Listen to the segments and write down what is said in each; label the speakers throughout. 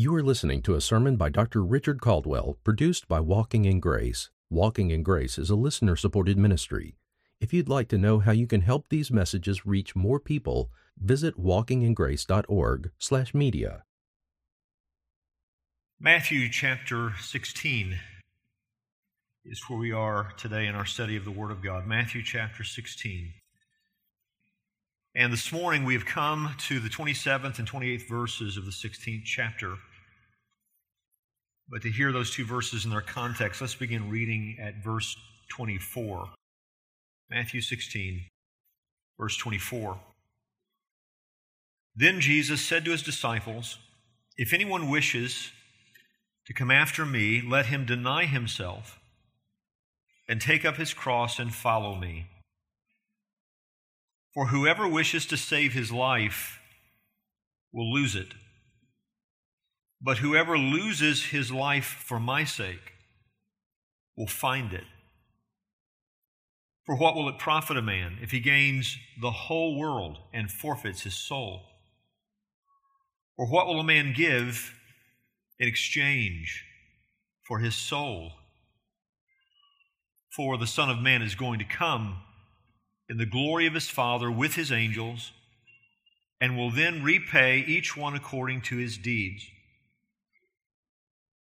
Speaker 1: You are listening to a sermon by Dr. Richard Caldwell, produced by Walking in Grace. Walking in Grace is a listener supported ministry. If you'd like to know how you can help these messages reach more people, visit walkingingrace.org/media.
Speaker 2: Matthew chapter 16 is where we are today in our study of the Word of God. Matthew chapter 16. And this morning we have come to the 27th and 28th verses of the 16th chapter. But to hear those two verses in their context, let's begin reading at verse 24. Matthew 16, verse 24. Then Jesus said to his disciples, If anyone wishes to come after me, let him deny himself and take up his cross and follow me. For whoever wishes to save his life will lose it but whoever loses his life for my sake will find it. For what will it profit a man if he gains the whole world and forfeits his soul? Or what will a man give in exchange for his soul? For the Son of Man is going to come in the glory of his Father with his angels, and will then repay each one according to his deeds.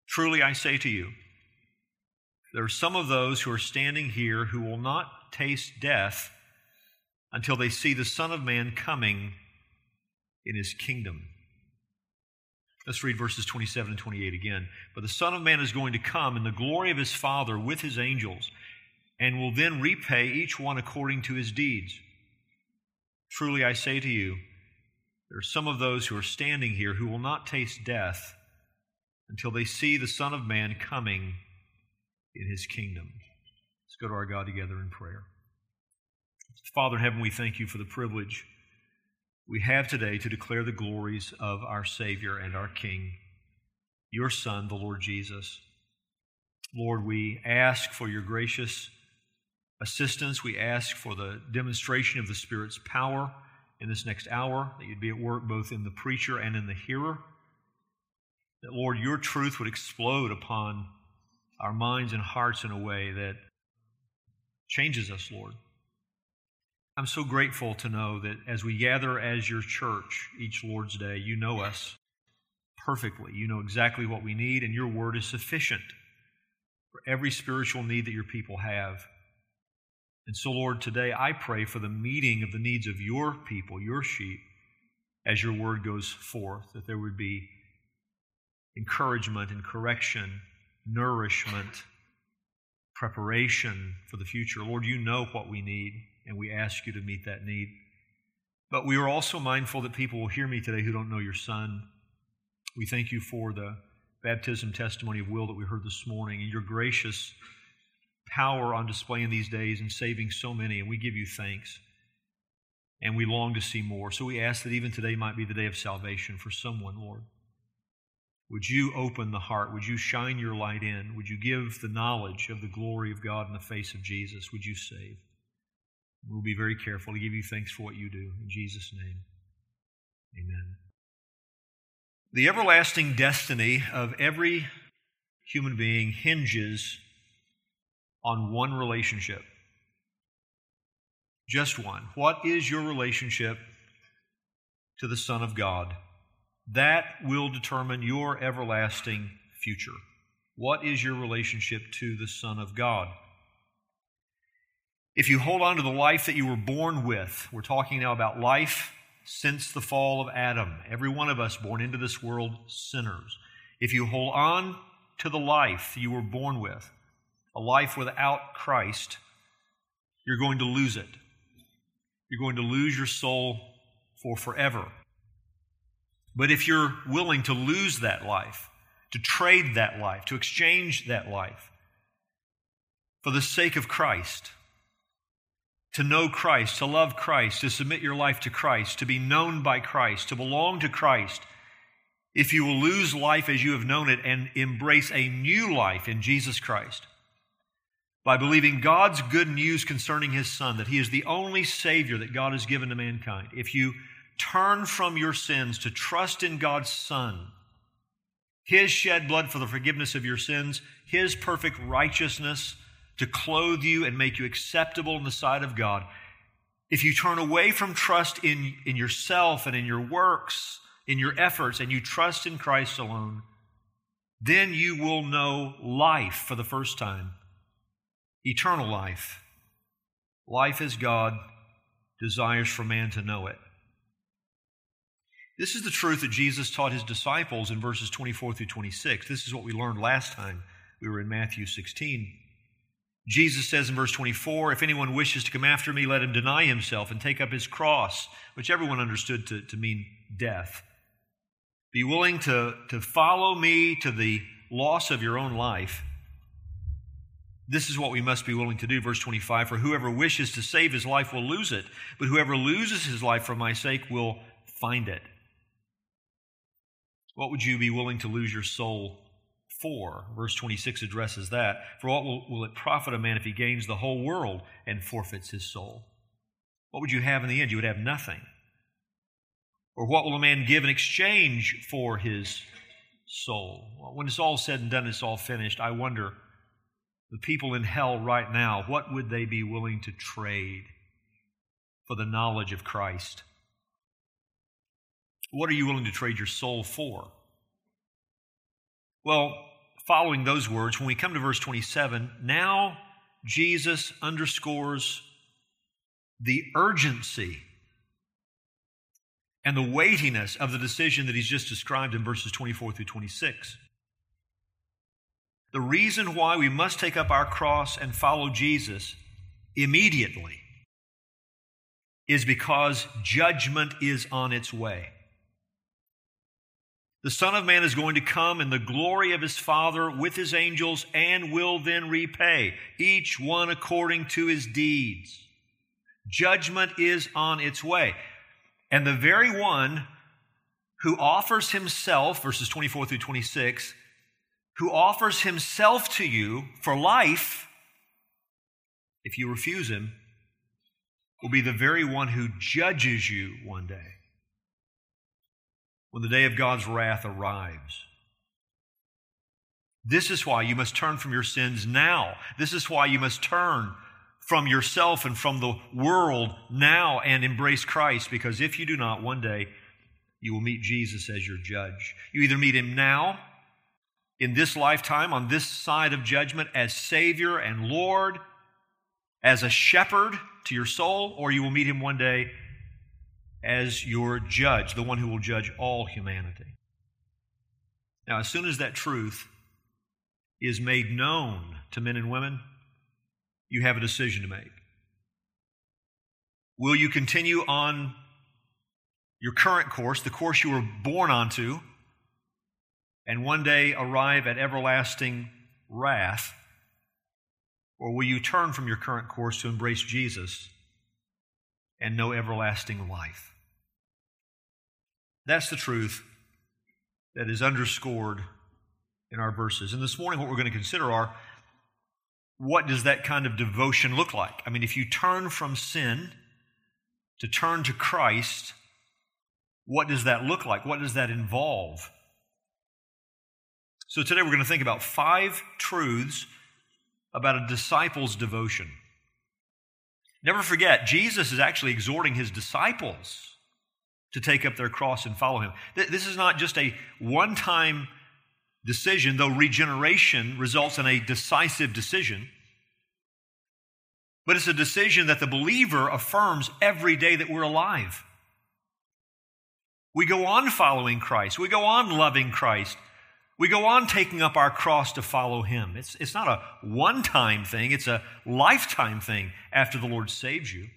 Speaker 2: Truly I say to you, there are some of those who are standing here who will not taste death until they see the Son of Man coming in his kingdom. Let's read verses 27 and 28 again. But the Son of Man is going to come in the glory of his Father with his angels, and will then repay each one according to his deeds. Truly I say to you, there are some of those who are standing here who will not taste death until they see the Son of Man coming in his kingdom. Let's go to our God together in prayer. Father in heaven, we thank you for the privilege we have today to declare the glories of our Savior and our King, your Son, the Lord Jesus. Lord, we ask for your gracious assistance. We ask for the demonstration of the Spirit's power in this next hour, that you'd be at work both in the preacher and in the hearer. That, Lord, your truth would explode upon our minds and hearts in a way that changes us, Lord. I'm so grateful to know that as we gather as your church each Lord's Day, you know us perfectly. You know exactly what we need, and your word is sufficient for every spiritual need that your people have. And so, Lord, today I pray for the meeting of the needs of your people, your sheep, as your word goes forth, that there would be encouragement and correction, nourishment, preparation for the future. Lord, you know what we need, and we ask you to meet that need. But we are also mindful that people Will hear me today who don't know your Son. We thank you for the baptism testimony of will that we heard this morning and your gracious power on display in these days and saving so many, and we give you thanks. And we long to see more. So we ask that even today might be the day of salvation for someone, Lord. Would you open the heart? Would you shine your light in? Would you give the knowledge of the glory of God in the face of Jesus? Would you save? We'll be very careful to give you thanks for what you do. In Jesus' name, amen. The everlasting destiny of every human being hinges on one relationship. Just one. What is your relationship to the Son of God? That will determine your everlasting future. What is your relationship to the Son of God? If you hold on to the life that you were born with, we're talking now about life since the fall of Adam. Every one of us born into this world sinners. If you hold on to the life you were born with, a life without Christ, you're going to lose it. You're going to lose your soul for forever. But if you're willing to lose that life, to trade that life, to exchange that life for the sake of Christ, to know Christ, to love Christ, to submit your life to Christ, to be known by Christ, to belong to Christ, if you will lose life as you have known it and embrace a new life in Jesus Christ, by believing God's good news concerning His Son, that He is the only Savior that God has given to mankind, if you turn from your sins to trust in God's Son, His shed blood for the forgiveness of your sins, His perfect righteousness to clothe you and make you acceptable in the sight of God. If you turn away from trust in, in yourself and in your works, in your efforts, and you trust in Christ alone, then you will know life for the first time eternal life. Life as God desires for man to know it. This is the truth that Jesus taught his disciples in verses 24 through 26. This is what we learned last time we were in Matthew 16. Jesus says in verse 24, If anyone wishes to come after me, let him deny himself and take up his cross, which everyone understood to, to mean death. Be willing to, to follow me to the loss of your own life. This is what we must be willing to do. Verse 25 For whoever wishes to save his life will lose it, but whoever loses his life for my sake will find it. What would you be willing to lose your soul for? Verse 26 addresses that. For what will, will it profit a man if he gains the whole world and forfeits his soul? What would you have in the end? You would have nothing. Or what will a man give in exchange for his soul? Well, when it's all said and done, it's all finished. I wonder, the people in hell right now, what would they be willing to trade for the knowledge of Christ? What are you willing to trade your soul for? Well, following those words, when we come to verse 27, now Jesus underscores the urgency and the weightiness of the decision that he's just described in verses 24 through 26. The reason why we must take up our cross and follow Jesus immediately is because judgment is on its way. The Son of Man is going to come in the glory of his Father with his angels and will then repay, each one according to his deeds. Judgment is on its way. And the very one who offers himself, verses 24 through 26, who offers himself to you for life, if you refuse him, will be the very one who judges you one day when the day of God's wrath arrives. This is why you must turn from your sins now. This is why you must turn from yourself and from the world now and embrace Christ, because if you do not, one day you will meet Jesus as your judge. You either meet him now, in this lifetime, on this side of judgment, as Savior and Lord, as a shepherd to your soul, or you will meet him one day as your judge, the one who will judge all humanity. Now, as soon as that truth is made known to men and women, you have a decision to make. Will you continue on your current course, the course you were born onto, and one day arrive at everlasting wrath? Or will you turn from your current course to embrace Jesus and know everlasting life? That's the truth that is underscored in our verses. And this morning, what we're going to consider are what does that kind of devotion look like? I mean, if you turn from sin to turn to Christ, what does that look like? What does that involve? So today we're going to think about five truths about a disciple's devotion. Never forget, Jesus is actually exhorting his disciples to take up their cross and follow him. This is not just a one time decision, though regeneration results in a decisive decision, but it's a decision that the believer affirms every day that we're alive. We go on following Christ, we go on loving Christ. We go on taking up our cross to follow Him. It's, it's not a one time thing, it's a lifetime thing after the Lord saves you.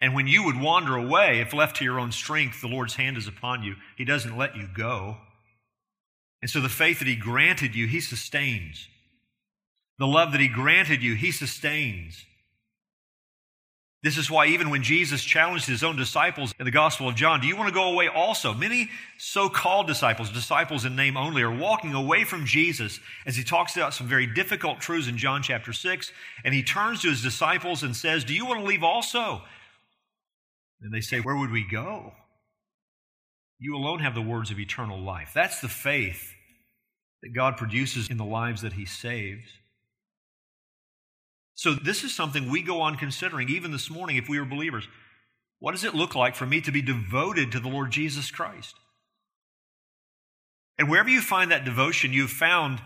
Speaker 2: And when you would wander away, if left to your own strength, the Lord's hand is upon you. He doesn't let you go. And so the faith that He granted you, He sustains. The love that He granted you, He sustains. This is why, even when Jesus challenged his own disciples in the Gospel of John, do you want to go away also? Many so called disciples, disciples in name only, are walking away from Jesus as he talks about some very difficult truths in John chapter 6. And he turns to his disciples and says, Do you want to leave also? And they say, Where would we go? You alone have the words of eternal life. That's the faith that God produces in the lives that He saves. So, this is something we go on considering even this morning if we are believers. What does it look like for me to be devoted to the Lord Jesus Christ? And wherever you find that devotion, you've found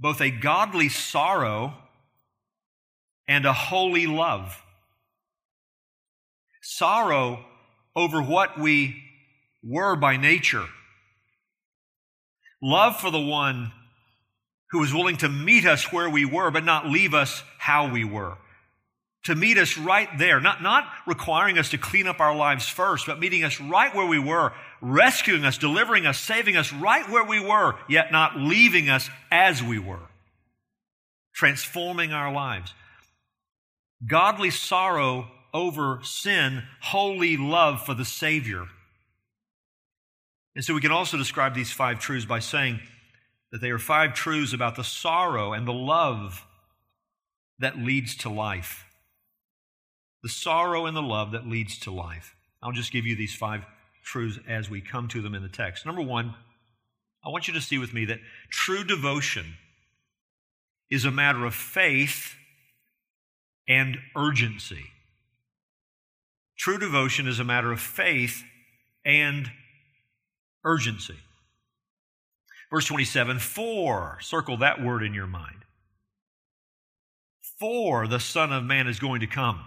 Speaker 2: both a godly sorrow and a holy love. Sorrow over what we were by nature. Love for the one who was willing to meet us where we were, but not leave us how we were. To meet us right there, not, not requiring us to clean up our lives first, but meeting us right where we were, rescuing us, delivering us, saving us right where we were, yet not leaving us as we were, transforming our lives. Godly sorrow over sin, holy love for the Savior. And so we can also describe these five truths by saying, that they are five truths about the sorrow and the love that leads to life. The sorrow and the love that leads to life. I'll just give you these five truths as we come to them in the text. Number one, I want you to see with me that true devotion is a matter of faith and urgency. True devotion is a matter of faith and urgency. Verse 27 For, circle that word in your mind. For the Son of Man is going to come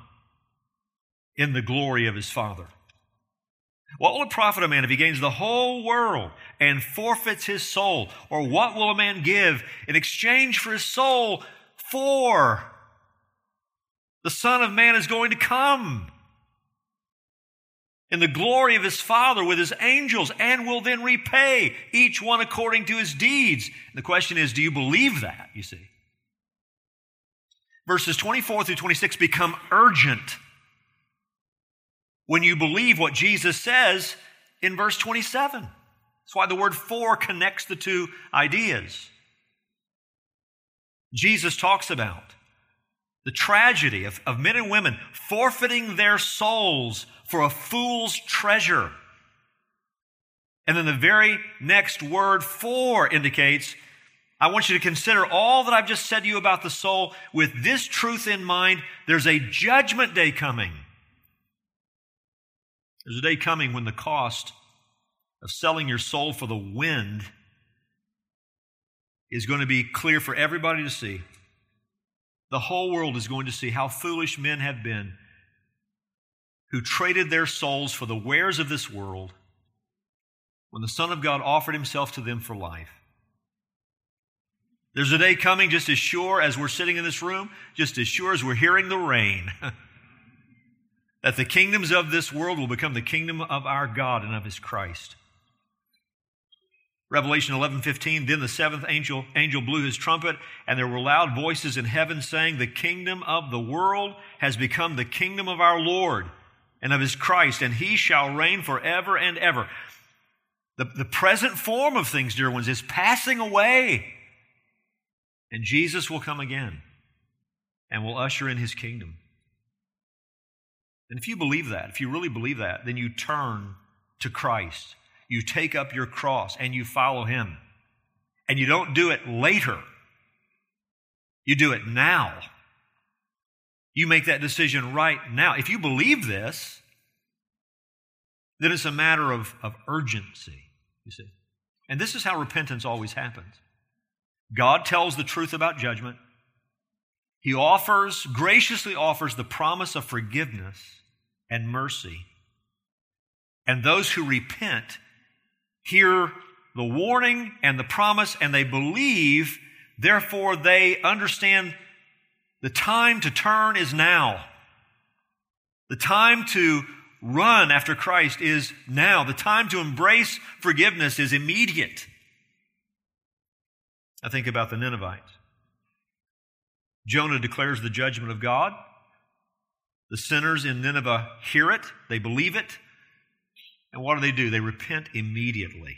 Speaker 2: in the glory of his Father. What will it profit a man if he gains the whole world and forfeits his soul? Or what will a man give in exchange for his soul? For the Son of Man is going to come in the glory of his Father with his angels and will then repay each one according to his deeds. And the question is, do you believe that? You see. Verses 24 through 26 become urgent when you believe what Jesus says in verse 27. That's why the word for connects the two ideas. Jesus talks about the tragedy of, of men and women forfeiting their souls for a fool's treasure. And then the very next word for indicates I want you to consider all that I've just said to you about the soul with this truth in mind. There's a judgment day coming. There's a day coming when the cost of selling your soul for the wind is going to be clear for everybody to see. The whole world is going to see how foolish men have been who traded their souls for the wares of this world when the Son of God offered himself to them for life. There's a day coming just as sure as we're sitting in this room, just as sure as we're hearing the rain, that the kingdoms of this world will become the kingdom of our God and of his Christ. Revelation 11:15 Then the seventh angel angel blew his trumpet and there were loud voices in heaven saying the kingdom of the world has become the kingdom of our Lord and of his Christ, and he shall reign forever and ever. The, the present form of things, dear ones, is passing away. And Jesus will come again and will usher in his kingdom. And if you believe that, if you really believe that, then you turn to Christ. You take up your cross and you follow him. And you don't do it later, you do it now. You make that decision right now. If you believe this, then it's a matter of, of urgency, you see. And this is how repentance always happens God tells the truth about judgment, He offers, graciously offers the promise of forgiveness and mercy. And those who repent hear the warning and the promise and they believe, therefore they understand the time to turn is now. The time to run after Christ is now. The time to embrace forgiveness is immediate. I think about the Ninevites. Jonah declares the judgment of God. The sinners in Nineveh hear it, they believe it, and what do they do? They repent immediately.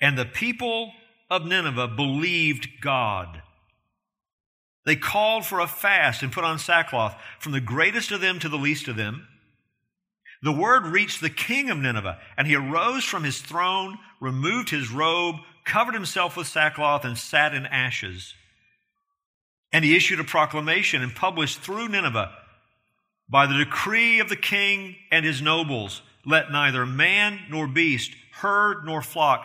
Speaker 2: And the people of Nineveh believed God. They called for a fast and put on sackcloth, from the greatest of them to the least of them. The word reached the king of Nineveh, and he arose from his throne, removed his robe, covered himself with sackcloth, and sat in ashes. And he issued a proclamation and published through Nineveh by the decree of the king and his nobles let neither man nor beast, herd nor flock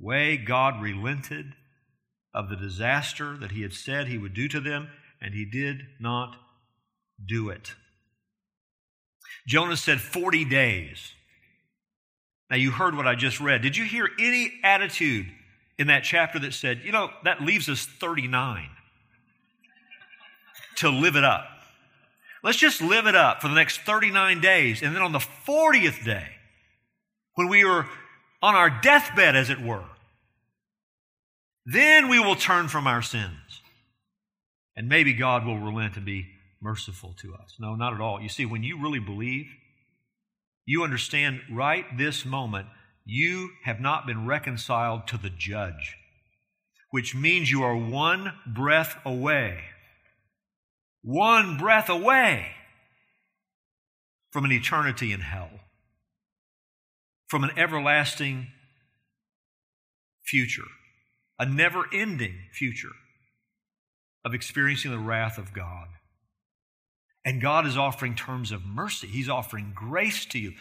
Speaker 2: way, God relented of the disaster that He had said He would do to them, and He did not do it. Jonah said 40 days. Now, you heard what I just read. Did you hear any attitude in that chapter that said, you know, that leaves us 39 to live it up? Let's just live it up for the next 39 days, and then on the 40th day, when we are on our deathbed, as it were, then we will turn from our sins. And maybe God will relent and be merciful to us. No, not at all. You see, when you really believe, you understand right this moment, you have not been reconciled to the judge, which means you are one breath away. One breath away from an eternity in hell from an everlasting future, a never ending future of experiencing the wrath of God. And God is offering terms of mercy, He's offering grace to you.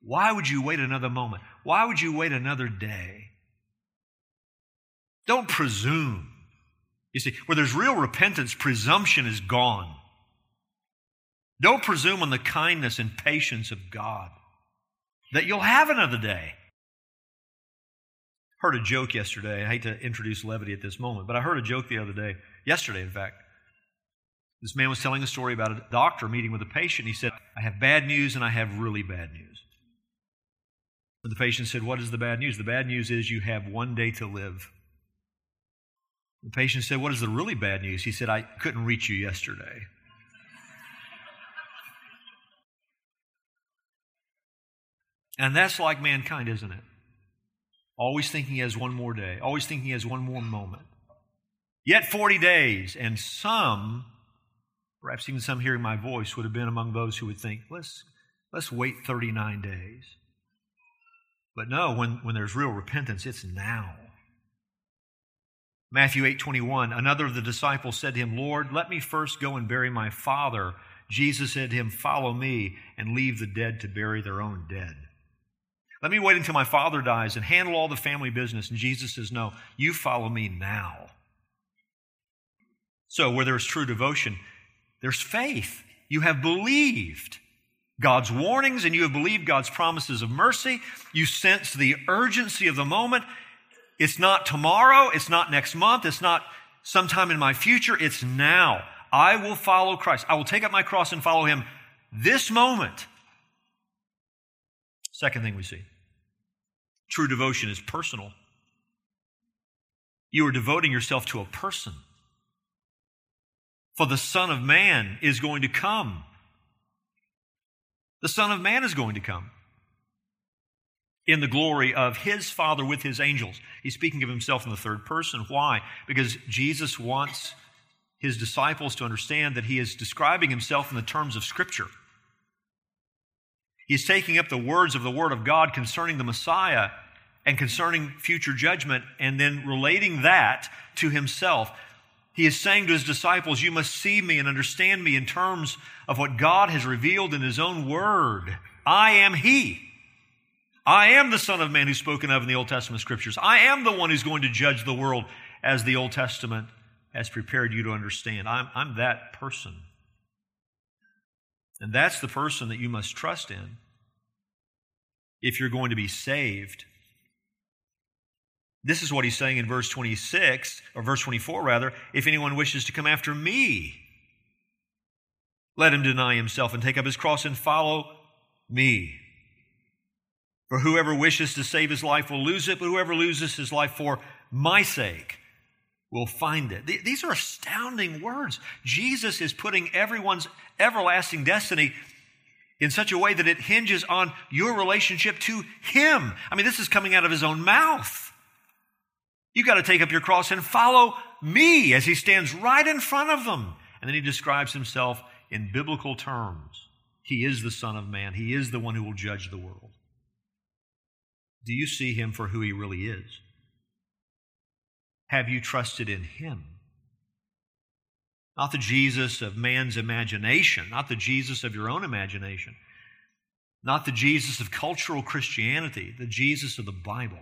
Speaker 2: Why would you wait another moment? Why would you wait another day? Don't presume. You see, where there's real repentance, presumption is gone. Don't presume on the kindness and patience of God that you'll have another day. Heard a joke yesterday. I hate to introduce levity at this moment, but I heard a joke the other day, yesterday, in fact. This man was telling a story about a doctor meeting with a patient. He said, I have bad news and I have really bad news. And the patient said, What is the bad news? The bad news is you have one day to live. The patient said, What is the really bad news? He said, I couldn't reach you yesterday. And that's like mankind, isn't it? Always thinking he has one more day, always thinking he has one more moment. Yet 40 days, and some, perhaps even some hearing my voice, would have been among those who would think, let's, let's wait 39 days. But no, when, when there's real repentance, it's now. Matthew 8 21, another of the disciples said to him, Lord, let me first go and bury my father. Jesus said to him, Follow me and leave the dead to bury their own dead. Let me wait until my father dies and handle all the family business. And Jesus says, No, you follow me now. So, where there's true devotion, there's faith. You have believed God's warnings and you have believed God's promises of mercy. You sense the urgency of the moment. It's not tomorrow, it's not next month, it's not sometime in my future, it's now. I will follow Christ. I will take up my cross and follow him this moment. Second thing we see True devotion is personal. You are devoting yourself to a person. For the Son of Man is going to come. The Son of Man is going to come in the glory of his Father with his angels. He's speaking of himself in the third person. Why? Because Jesus wants his disciples to understand that he is describing himself in the terms of Scripture. He's taking up the words of the Word of God concerning the Messiah and concerning future judgment, and then relating that to himself. He is saying to his disciples, You must see me and understand me in terms of what God has revealed in his own word. I am He. I am the Son of Man who's spoken of in the Old Testament scriptures. I am the one who's going to judge the world as the Old Testament has prepared you to understand. I'm, I'm that person. And that's the person that you must trust in if you're going to be saved. This is what he's saying in verse 26, or verse 24 rather. If anyone wishes to come after me, let him deny himself and take up his cross and follow me. For whoever wishes to save his life will lose it, but whoever loses his life for my sake will find it. These are astounding words. Jesus is putting everyone's everlasting destiny in such a way that it hinges on your relationship to him. I mean, this is coming out of his own mouth. You've got to take up your cross and follow me as he stands right in front of them. And then he describes himself in biblical terms. He is the Son of Man, he is the one who will judge the world. Do you see him for who he really is? Have you trusted in him? Not the Jesus of man's imagination, not the Jesus of your own imagination, not the Jesus of cultural Christianity, the Jesus of the Bible.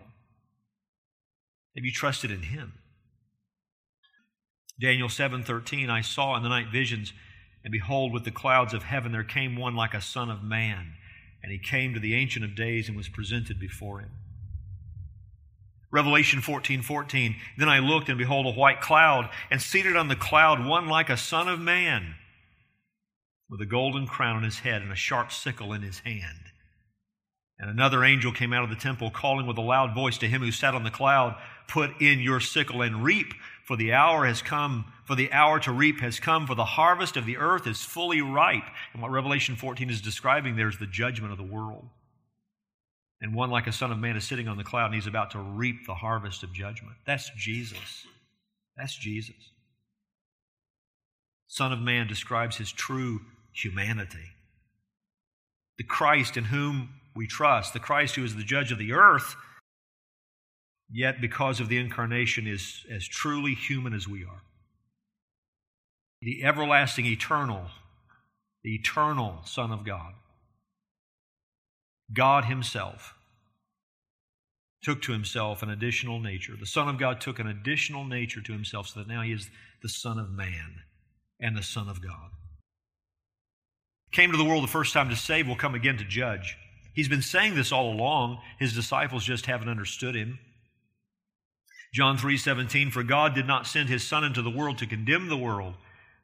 Speaker 2: Have you trusted in him? Daniel 7:13 I saw in the night visions and behold with the clouds of heaven there came one like a son of man and he came to the ancient of days and was presented before him. Revelation 14, 14. Then I looked, and behold, a white cloud, and seated on the cloud, one like a son of man, with a golden crown on his head and a sharp sickle in his hand. And another angel came out of the temple, calling with a loud voice to him who sat on the cloud, Put in your sickle and reap, for the hour has come, for the hour to reap has come, for the harvest of the earth is fully ripe. And what Revelation 14 is describing there is the judgment of the world. And one like a son of man is sitting on the cloud and he's about to reap the harvest of judgment. That's Jesus. That's Jesus. Son of Man describes his true humanity. The Christ in whom we trust, the Christ who is the judge of the earth, yet because of the incarnation is as truly human as we are. The everlasting, eternal, the eternal Son of God. God Himself took to Himself an additional nature. The Son of God took an additional nature to Himself so that now He is the Son of Man and the Son of God. Came to the world the first time to save, will come again to judge. He's been saying this all along. His disciples just haven't understood him. John 3:17 For God did not send his son into the world to condemn the world,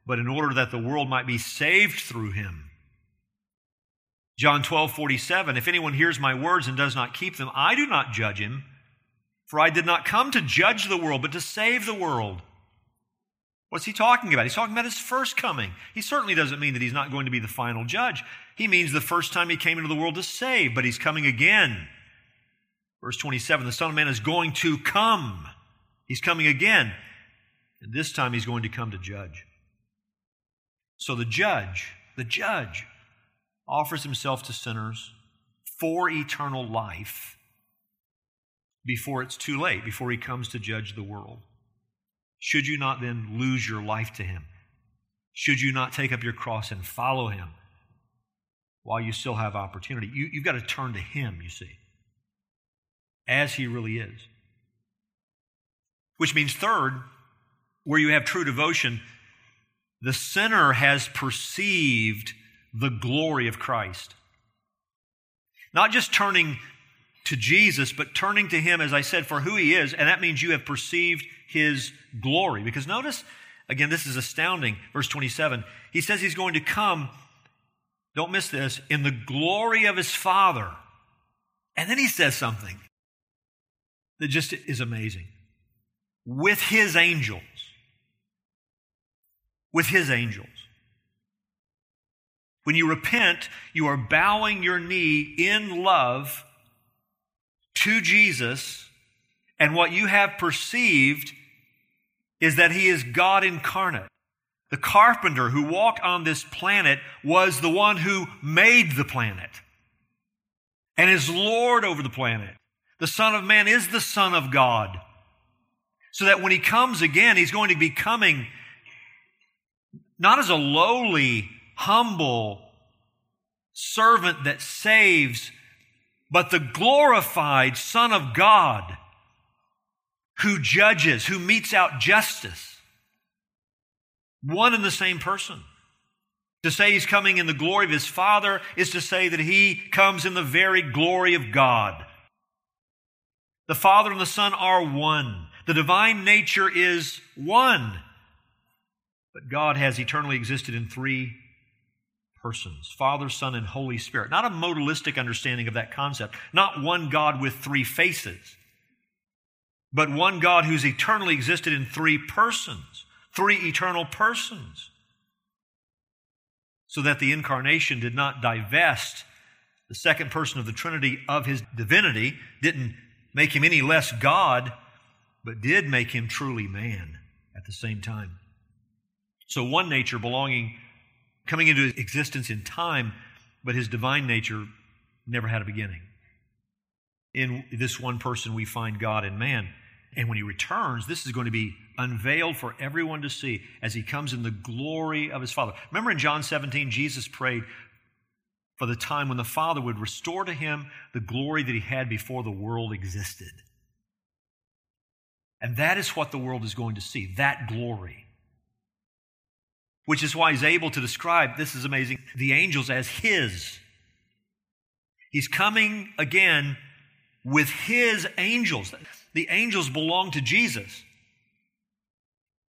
Speaker 2: but in order that the world might be saved through him. John 12:47 If anyone hears my words and does not keep them, I do not judge him, for I did not come to judge the world, but to save the world. What's he talking about? He's talking about his first coming. He certainly doesn't mean that he's not going to be the final judge. He means the first time he came into the world to save, but he's coming again. Verse 27 the Son of Man is going to come. He's coming again. And this time he's going to come to judge. So the judge, the judge, offers himself to sinners for eternal life before it's too late, before he comes to judge the world. Should you not then lose your life to him? Should you not take up your cross and follow him while you still have opportunity? You, you've got to turn to him, you see, as he really is. Which means, third, where you have true devotion, the sinner has perceived the glory of Christ. Not just turning to Jesus, but turning to Him, as I said, for who He is, and that means you have perceived His glory. Because notice, again, this is astounding. Verse 27, He says He's going to come, don't miss this, in the glory of His Father. And then He says something that just is amazing with his angels. With his angels. When you repent, you are bowing your knee in love to Jesus, and what you have perceived is that he is God incarnate. The carpenter who walked on this planet was the one who made the planet and is Lord over the planet. The Son of Man is the Son of God. So that when he comes again, he's going to be coming not as a lowly, humble servant that saves, but the glorified Son of God who judges, who metes out justice. One and the same person. To say he's coming in the glory of his Father is to say that he comes in the very glory of God. The Father and the Son are one. The divine nature is one. But God has eternally existed in three persons Father, Son, and Holy Spirit. Not a modalistic understanding of that concept, not one God with three faces, but one God who's eternally existed in three persons, three eternal persons. So that the incarnation did not divest the second person of the Trinity of his divinity, didn't make him any less God, but did make him truly man at the same time. So one nature belonging coming into existence in time, but his divine nature never had a beginning. In this one person, we find God and man. And when he returns, this is going to be unveiled for everyone to see as he comes in the glory of his Father. Remember in John 17, Jesus prayed for the time when the Father would restore to him the glory that he had before the world existed. And that is what the world is going to see that glory which is why he's able to describe, this is amazing, the angels as his. He's coming again with his angels. The angels belong to Jesus.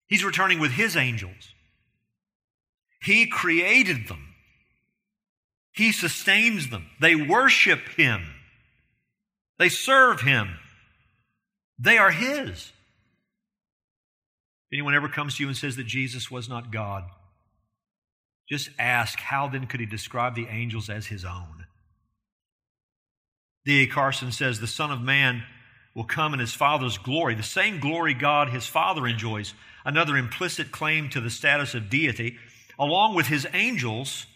Speaker 2: He's returning with his angels. He created them. He sustains them. They worship him. They serve him. They are his. Anyone ever comes to you and says that Jesus was not God, just ask, how then could he describe the angels as his own? D.A. Carson says, The Son of Man will come in his Father's glory, the same glory God, his Father, enjoys, another implicit claim to the status of deity, along with his angels,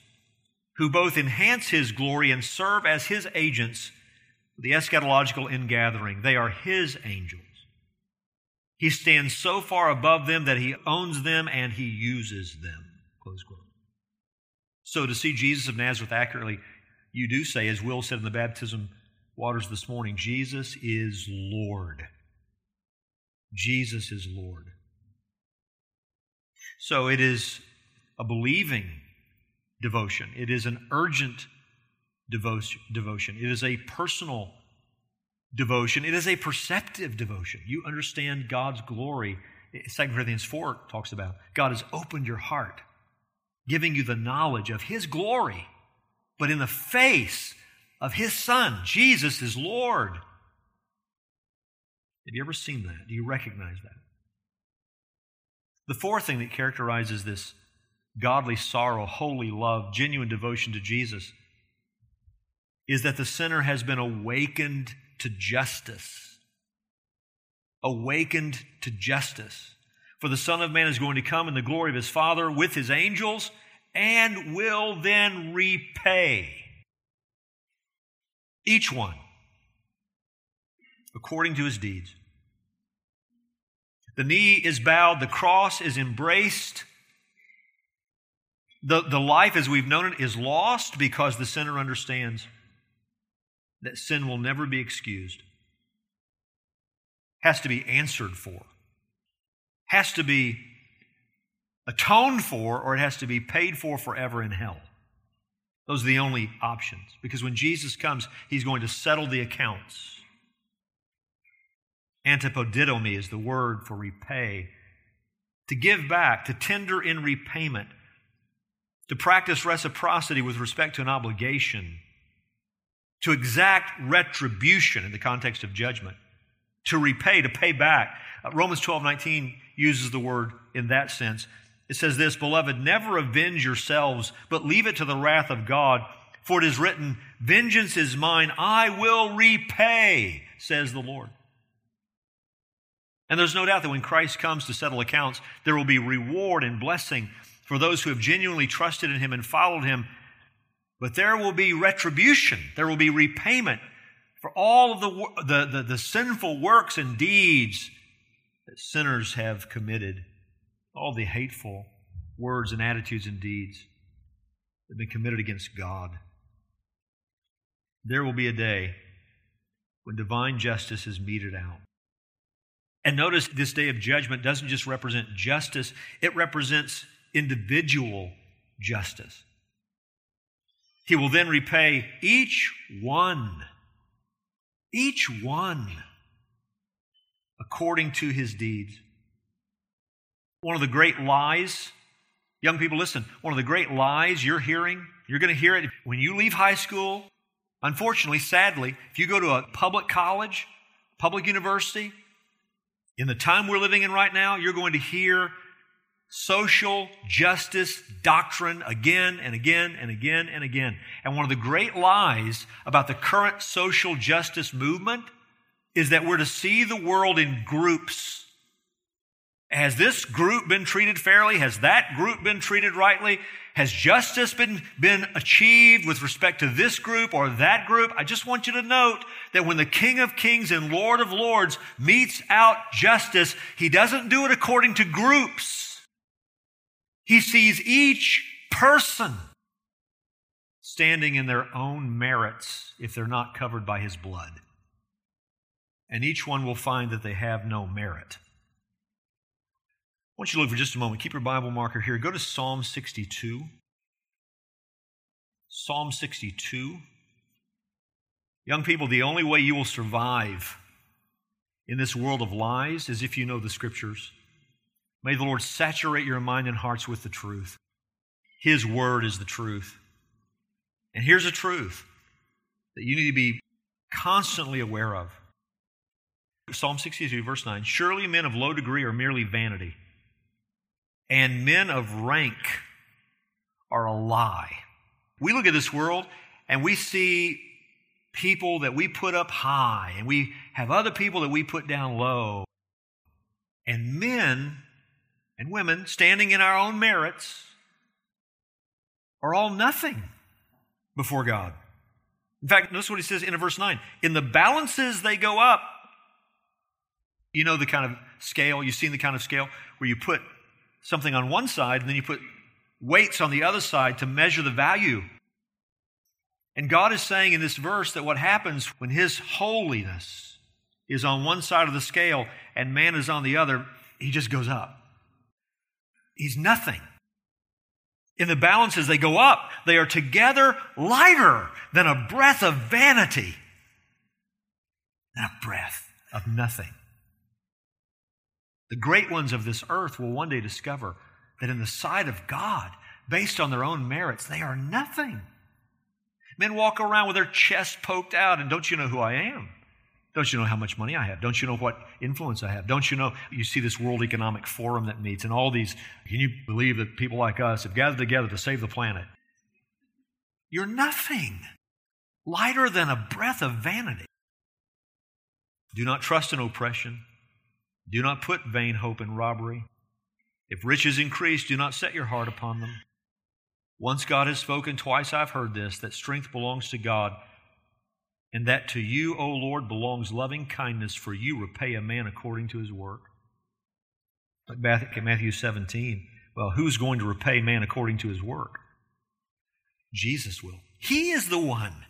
Speaker 2: who both enhance his glory and serve as his agents the eschatological ingathering. They are his angels. He stands so far above them that he owns them and he uses them. Close quote. So to see Jesus of Nazareth accurately, you do say, as Will said in the baptism waters this morning, Jesus is Lord. Jesus is Lord. So it is a believing devotion. It is an urgent devotion. It is a personal devotion. It is a perceptive devotion. You understand God's glory. 2 Corinthians 4 talks about God has opened your heart giving you the knowledge of His glory, but in the face of His Son. Jesus is Lord. Have you ever seen that? Do you recognize that? The fourth thing that characterizes this godly sorrow, holy love, genuine devotion to Jesus is that the sinner has been awakened to justice. Awakened to justice. For the Son of Man is going to come in the glory of his Father with his angels and will then repay each one according to his deeds. The knee is bowed, the cross is embraced. The, the life as we've known it is lost because the sinner understands that sin will never be excused, has to be answered for has to be atoned for or it has to be paid for forever in hell. Those are the only options. Because when Jesus comes, he's going to settle the accounts. Antapodidomi is the word for repay. To give back, to tender in repayment, to practice reciprocity with respect to an obligation, to exact retribution in the context of judgment, to repay, to pay back. Uh, Romans 12 19 uses the word in that sense. It says this, Beloved, never avenge yourselves, but leave it to the wrath of God. For it is written, Vengeance is mine, I will repay, says the Lord. And there's no doubt that when Christ comes to settle accounts, there will be reward and blessing for those who have genuinely trusted in him and followed him. But there will be retribution, there will be repayment for all of the, the, the, the sinful works and deeds that sinners have committed, all the hateful words and attitudes and deeds that have been committed against God. There will be a day when divine justice is meted out. And notice this day of judgment doesn't just represent justice, it represents individual justice. He will then repay each one, each one, according to his deeds. One of the great lies, young people, listen, one of the great lies you're hearing, you're going to hear it when you leave high school. Unfortunately, sadly, if you go to a public college, public university, in the time we're living in right now, you're going to hear social justice doctrine again and again and again and again. And one of the great lies about the current social justice movement is that we're to see the world in groups. Has this group been treated fairly? Has that group been treated rightly? Has justice been, been achieved with respect to this group or that group? I just want you to note that when the King of Kings and Lord of Lords metes out justice, he doesn't do it according to groups. He sees each person standing in their own merits if they're not covered by his blood. And each one will find that they have no merit. I want you to look for just a moment. Keep your Bible marker here. Go to Psalm 62. Psalm 62. Young people, the only way you will survive in this world of lies is if you know the Scriptures. May the Lord saturate your mind and hearts with the truth. His Word is the truth. And here's a truth that you need to be constantly aware of. Psalm 62, verse 9 Surely men of low degree are merely vanity and men of rank are a lie. We look at this world and we see people that we put up high, and we have other people that we put down low. And men and women standing in our own merits are all nothing before God. In fact, notice what he says in verse 9. In the balances they go up. You know the kind of scale, you've seen the kind of scale where you put something on one side and then you put weights on the other side to measure the value. And God is saying in this verse that what happens when His holiness is on one side of the scale and man is on the other, he just goes up. He's nothing. In the balances, they go up. They are together lighter than a breath of vanity, than a breath of nothing. The great ones of this earth will one day discover that in the sight of God, based on their own merits, they are nothing. Men walk around with their chest poked out, and don't you know who I am? Don't you know how much money I have? Don't you know what influence I have? Don't you know you see this World Economic Forum that meets and all these? Can you believe that people like us have gathered together to save the planet? You're nothing. Lighter than a breath of vanity. Do not trust in oppression. Do not put vain hope in robbery. If riches increase, do not set your heart upon them. Once God has spoken, twice I've heard this, that strength belongs to God, and that to you, O Lord, belongs loving kindness, for you repay a man according to his work. Matthew 17. Well, who's going to repay man according to his work? Jesus will. He is the one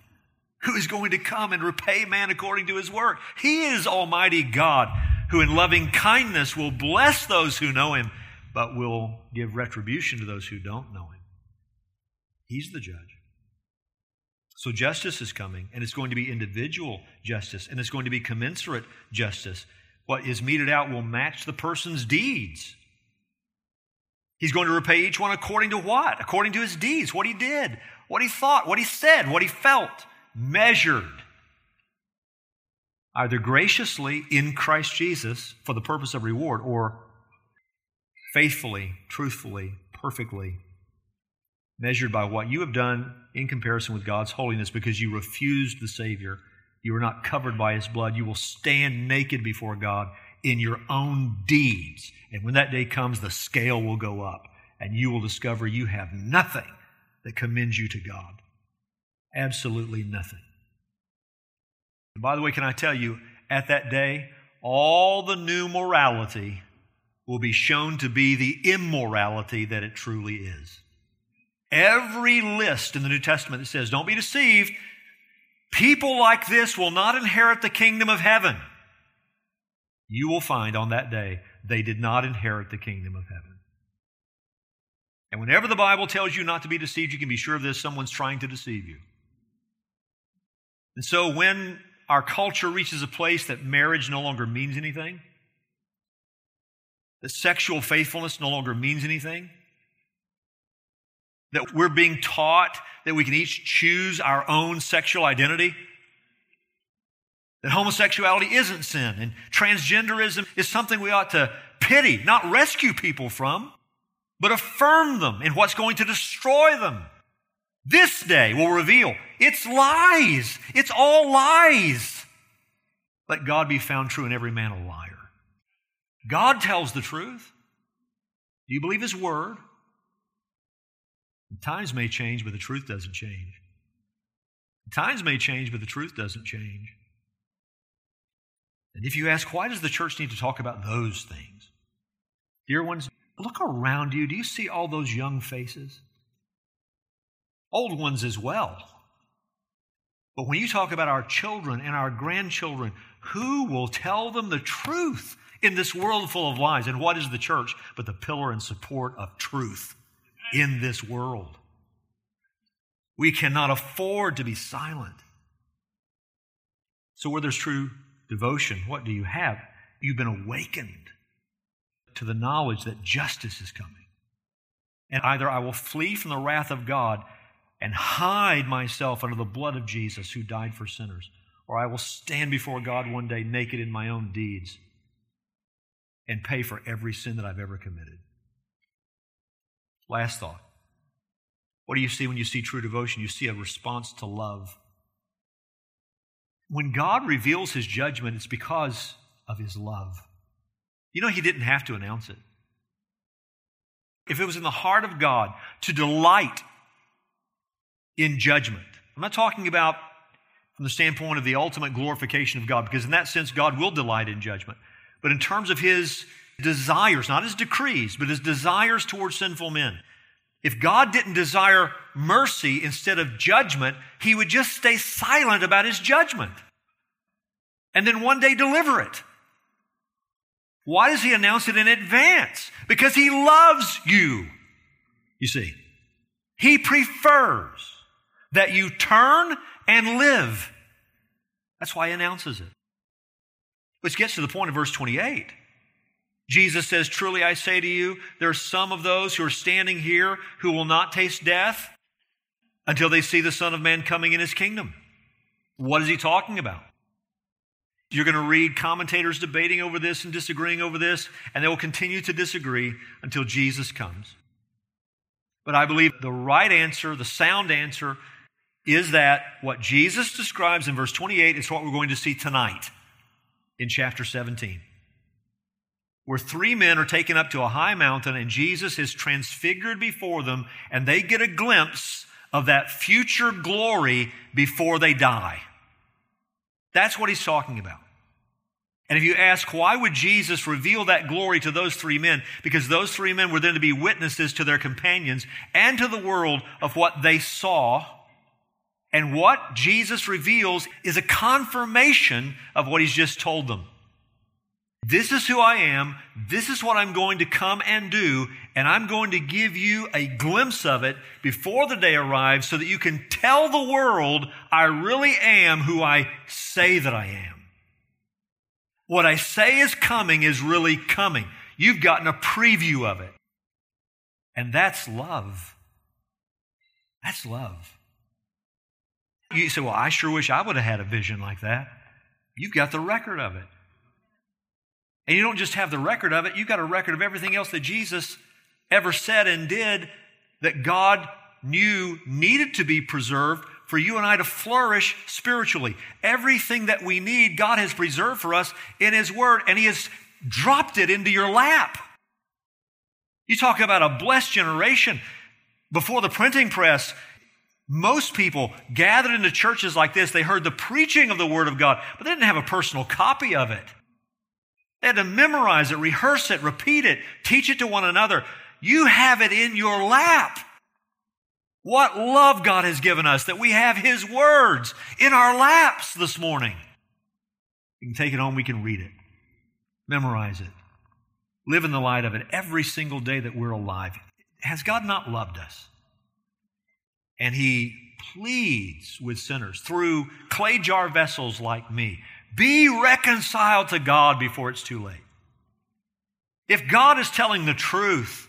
Speaker 2: who is going to come and repay man according to his work. He is Almighty God who in loving kindness will bless those who know him, but will give retribution to those who don't know him. He's the judge. So justice is coming, and it's going to be individual justice, and it's going to be commensurate justice. What is meted out will match the person's deeds. He's going to repay each one according to what? According to his deeds, what he did, what he thought, what he said, what he felt, measured either graciously in Christ Jesus for the purpose of reward or faithfully, truthfully, perfectly measured by what you have done in comparison with God's holiness because you refused the Savior. You are not covered by His blood. You will stand naked before God in your own deeds. And when that day comes, the scale will go up and you will discover you have nothing that commends you to God. Absolutely nothing. And by the way, can I tell you, at that day, all the new morality will be shown to be the immorality that it truly is. Every list in the New Testament that says, don't be deceived, People like this will not inherit the kingdom of heaven. You will find on that day they did not inherit the kingdom of heaven. And whenever the Bible tells you not to be deceived, you can be sure of this someone's trying to deceive you. And so when our culture reaches a place that marriage no longer means anything, that sexual faithfulness no longer means anything, that we're being taught that we can each choose our own sexual identity, that homosexuality isn't sin, and transgenderism is something we ought to pity, not rescue people from, but affirm them in what's going to destroy them. This day will reveal it's lies. It's all lies. Let God be found true and every man a liar. God tells the truth. Do you believe His word? Times may change, but the truth doesn't change. Times may change, but the truth doesn't change. And if you ask, why does the church need to talk about those things? Dear ones, look around you. Do you see all those young faces? Old ones as well. But when you talk about our children and our grandchildren, who will tell them the truth in this world full of lies? And what is the church but the pillar and support of truth in this world? We cannot afford to be silent. So, where there's true devotion, what do you have? You've been awakened to the knowledge that justice is coming. And either I will flee from the wrath of God and hide myself under the blood of Jesus who died for sinners, or I will stand before God one day naked in my own deeds and pay for every sin that I've ever committed. Last thought. What do you see when you see true devotion? You see a response to love. When God reveals his judgment, it's because of his love. You know, he didn't have to announce it. If it was in the heart of God to delight in judgment, I'm not talking about from the standpoint of the ultimate glorification of God, because in that sense, God will delight in judgment. But in terms of his desires, not his decrees, but his desires towards sinful men. If God didn't desire mercy instead of judgment, he would just stay silent about his judgment and then one day deliver it. Why does he announce it in advance? Because he loves you. You see, he prefers that you turn and live. That's why he announces it. Which gets to the point of verse 28. Jesus says, Truly I say to you, there are some of those who are standing here who will not taste death until they see the Son of Man coming in his kingdom. What is he talking about? You're going to read commentators debating over this and disagreeing over this, and they will continue to disagree until Jesus comes. But I believe the right answer, the sound answer, is that what Jesus describes in verse 28 is what we're going to see tonight in chapter 17 where three men are taken up to a high mountain and Jesus is transfigured before them and they get a glimpse of that future glory before they die. That's what he's talking about. And if you ask, why would Jesus reveal that glory to those three men? Because those three men were then to be witnesses to their companions and to the world of what they saw. And what Jesus reveals is a confirmation of what he's just told them. This is who I am. This is what I'm going to come and do. And I'm going to give you a glimpse of it before the day arrives so that you can tell the world I really am who I say that I am. What I say is coming is really coming. You've gotten a preview of it. And that's love. That's love. You say, well, I sure wish I would have had a vision like that. You've got the record of it. And you don't just have the record of it, you've got a record of everything else that Jesus ever said and did that God knew needed to be preserved for you and I to flourish spiritually. Everything that we need, God has preserved for us in His Word, and He has dropped it into your lap. You talk about a blessed generation. Before the printing press, most people gathered into churches like this, they heard the preaching of the Word of God, but they didn't have a personal copy of it. They had to memorize it, rehearse it, repeat it, teach it to one another. You have it in your lap. What love God has given us that we have His words in our laps this morning. We can take it home, we can read it, memorize it, live in the light of it every single day that we're alive. Has God not loved us? And He pleads with sinners through clay jar vessels like me be reconciled to God before it's too late. If God is telling the truth,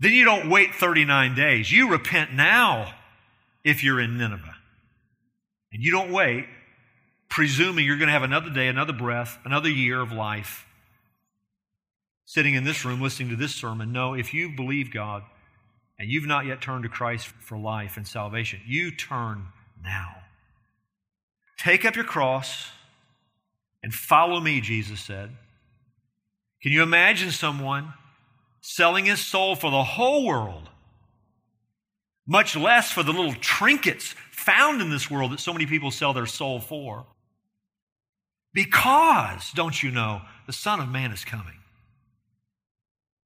Speaker 2: then you don't wait 39 days. You repent now if you're in Nineveh. And you don't wait, presuming you're going to have another day, another breath, another year of life sitting in this room listening to this sermon. No, if you believe God and you've not yet turned to Christ for life and salvation, you turn now. Take up your cross and follow me, Jesus said. Can you imagine someone selling his soul for the whole world, much less for the little trinkets found in this world that so many people sell their soul for? Because, don't you know, the Son of Man is coming.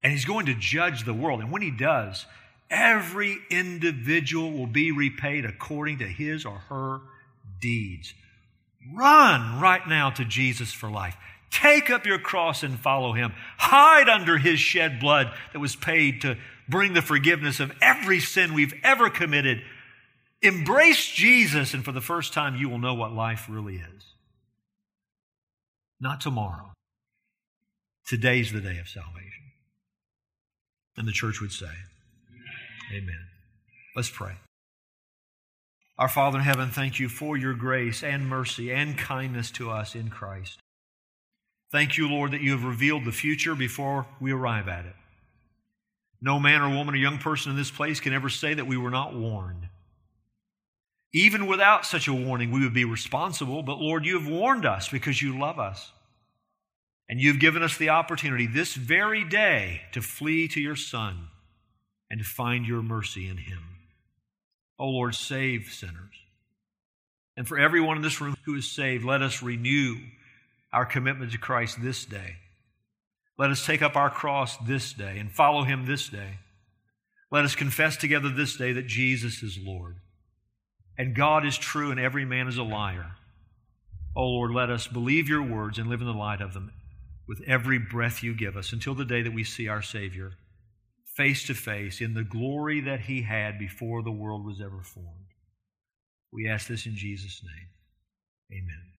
Speaker 2: And he's going to judge the world. And when he does, every individual will be repaid according to his or her deeds. Run right now to Jesus for life. Take up your cross and follow him. Hide under his shed blood that was paid to bring the forgiveness of every sin we've ever committed. Embrace Jesus, and for the first time, you will know what life really is. Not tomorrow. Today's the day of salvation. And the church would say, Amen. Let's pray. Our Father in heaven, thank you for your grace and mercy and kindness to us in Christ. Thank you, Lord, that you have revealed the future before we arrive at it. No man or woman or young person in this place can ever say that we were not warned. Even without such a warning, we would be responsible, but Lord, you have warned us because you love us. And you've given us the opportunity this very day to flee to your Son and to find your mercy in him. Oh Lord, save sinners. And for everyone in this room who is saved, let us renew our commitment to Christ this day. Let us take up our cross this day and follow him this day. Let us confess together this day that Jesus is Lord. And God is true and every man is a liar. Oh Lord, let us believe your words and live in the light of them with every breath you give us until the day that we see our Savior face to face in the glory that he had before the world was ever formed. We ask this in Jesus' name. Amen.